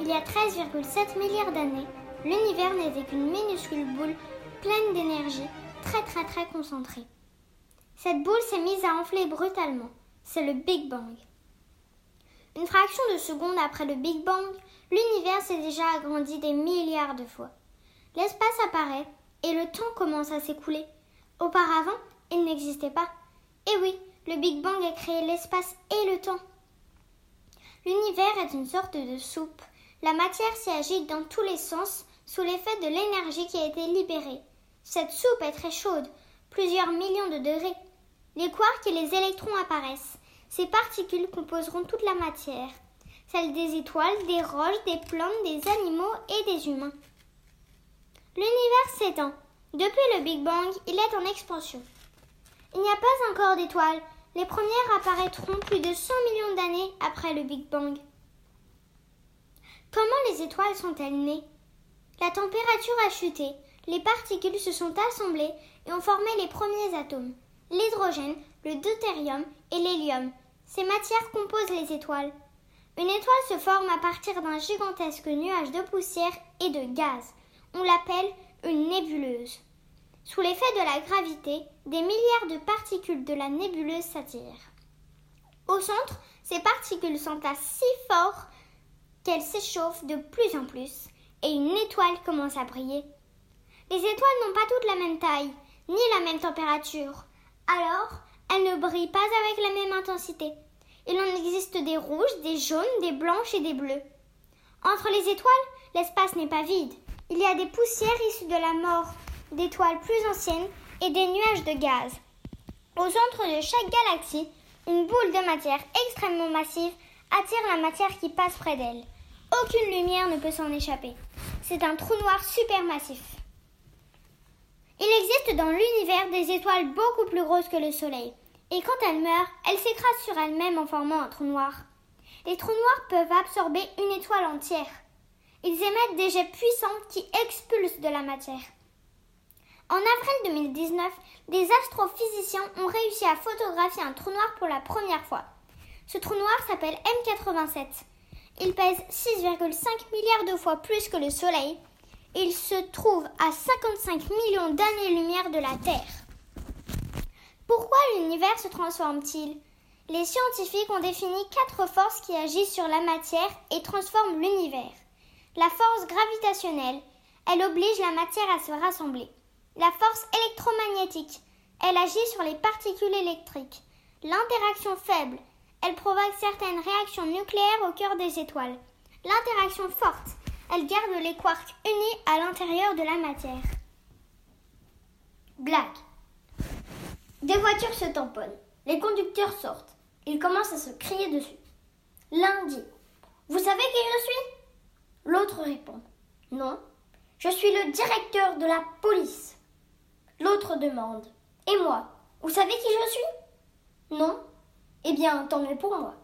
il y a 13,7 milliards d'années, l'univers n'était qu'une minuscule boule pleine d'énergie, très très très concentrée. Cette boule s'est mise à enfler brutalement. C'est le Big Bang. Une fraction de seconde après le Big Bang, l'univers s'est déjà agrandi des milliards de fois. L'espace apparaît et le temps commence à s'écouler. Auparavant, il n'existait pas. Et oui, le Big Bang a créé l'espace et le temps. L'univers est une sorte de soupe. La matière s'y agite dans tous les sens sous l'effet de l'énergie qui a été libérée. Cette soupe est très chaude, plusieurs millions de degrés. Les quarks et les électrons apparaissent. Ces particules composeront toute la matière, celle des étoiles, des roches, des plantes, des animaux et des humains. L'univers s'étend. Depuis le Big Bang, il est en expansion. Il n'y a pas encore d'étoiles. Les premières apparaîtront plus de 100 millions d'années après le Big Bang. Comment les étoiles sont-elles nées? La température a chuté, les particules se sont assemblées et ont formé les premiers atomes, l'hydrogène, le deutérium et l'hélium. Ces matières composent les étoiles. Une étoile se forme à partir d'un gigantesque nuage de poussière et de gaz. On l'appelle. Sous l'effet de la gravité, des milliards de particules de la nébuleuse s'attirent. Au centre, ces particules s'entassent si fort qu'elles s'échauffent de plus en plus et une étoile commence à briller. Les étoiles n'ont pas toutes la même taille, ni la même température. Alors, elles ne brillent pas avec la même intensité. Il en existe des rouges, des jaunes, des blanches et des bleues. Entre les étoiles, l'espace n'est pas vide. Il y a des poussières issues de la mort d'étoiles plus anciennes et des nuages de gaz. Au centre de chaque galaxie, une boule de matière extrêmement massive attire la matière qui passe près d'elle. Aucune lumière ne peut s'en échapper. C'est un trou noir supermassif. Il existe dans l'univers des étoiles beaucoup plus grosses que le Soleil, et quand elles meurent, elles s'écrasent sur elles-mêmes en formant un trou noir. Les trous noirs peuvent absorber une étoile entière. Ils émettent des jets puissants qui expulsent de la matière. En avril 2019, des astrophysiciens ont réussi à photographier un trou noir pour la première fois. Ce trou noir s'appelle M87. Il pèse 6,5 milliards de fois plus que le Soleil. Il se trouve à 55 millions d'années-lumière de la Terre. Pourquoi l'univers se transforme-t-il? Les scientifiques ont défini quatre forces qui agissent sur la matière et transforment l'univers. La force gravitationnelle, elle oblige la matière à se rassembler. La force électromagnétique, elle agit sur les particules électriques. L'interaction faible, elle provoque certaines réactions nucléaires au cœur des étoiles. L'interaction forte, elle garde les quarks unis à l'intérieur de la matière. Blague. Des voitures se tamponnent. Les conducteurs sortent. Ils commencent à se crier dessus. L'un dit Vous savez qui je suis? L'autre répond Non, je suis le directeur de la police. L'autre demande. Et moi Vous savez qui je suis? Non? Eh bien, tant mieux pour moi.